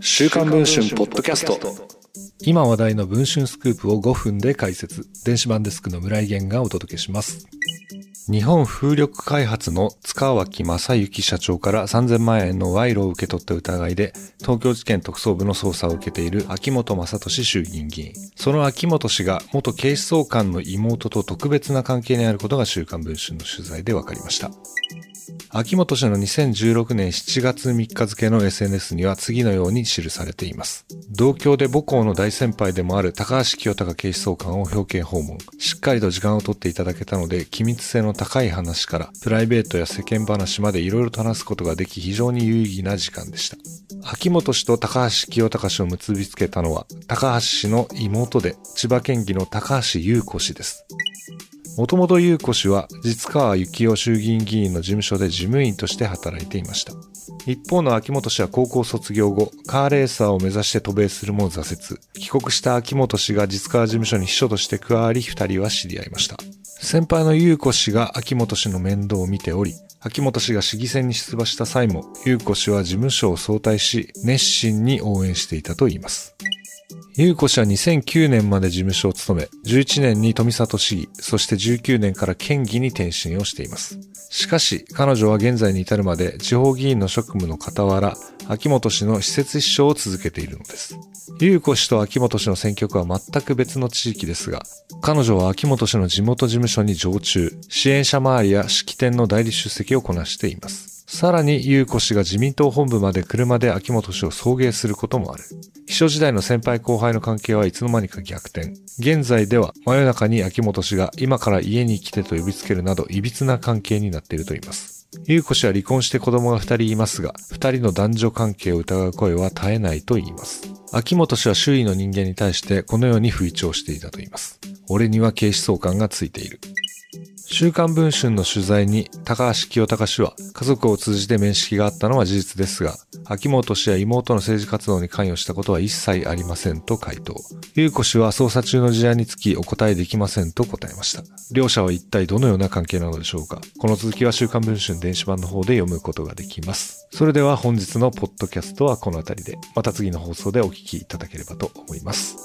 週刊文春ポッドキャスト。今話題の文春スクープを5分で解説。電子版デスクの村井源がお届けします。日本風力開発の塚脇正幸社長から3000万円の賄賂を受け取った疑いで東京地検特捜部の捜査を受けている秋本正俊衆議院議員。その秋本氏が元警視総監の妹と特別な関係にあることが週刊文春の取材で分かりました。秋元氏の2016年7月3日付の SNS には次のように記されています。同郷で母校の大先輩でもある高橋清隆警視総監を表敬訪問。しっかりと時間をとっていただけたので、機密性の高い話から、プライベートや世間話まで色々と話すことができ、非常に有意義な時間でした。秋元氏と高橋清隆氏を結びつけたのは、高橋氏の妹で、千葉県議の高橋優子氏です。もともと優子氏は実川幸雄衆議院議員の事務所で事務員として働いていました。一方の秋元氏は高校卒業後、カーレーサーを目指して渡米するも挫折。帰国した秋元氏が実川事務所に秘書として加わり二人は知り合いました。先輩の優子氏が秋元氏の面倒を見ており、秋元氏が市議選に出馬した際も、優子氏は事務所を早退し、熱心に応援していたといいます。優子氏は2009年まで事務所を務め、11年に富里市議、そして19年から県議に転身をしています。しかし、彼女は現在に至るまで地方議員の職務の傍ら、秋元氏の施設秘書を続けているのです。優子氏と秋元氏の選挙区は全く別の地域ですが、彼女は秋元氏の地元事務所に常駐、支援者周りや式典の代理出席をこなしています。さらに、優子氏が自民党本部まで車で秋元氏を送迎することもある。秘書時代の先輩後輩の関係はいつの間にか逆転。現在では真夜中に秋元氏が今から家に来てと呼びつけるなど、歪な関係になっていると言います。優子氏は離婚して子供が二人いますが、二人の男女関係を疑う声は絶えないと言います。秋元氏は周囲の人間に対してこのように吹聴していたと言います。俺には警視総監がついている。週刊文春の取材に高橋清隆氏は家族を通じて面識があったのは事実ですが、秋元氏や妹の政治活動に関与したことは一切ありませんと回答。優子氏は捜査中の事案につきお答えできませんと答えました。両者は一体どのような関係なのでしょうかこの続きは週刊文春電子版の方で読むことができます。それでは本日のポッドキャストはこの辺りで、また次の放送でお聞きいただければと思います。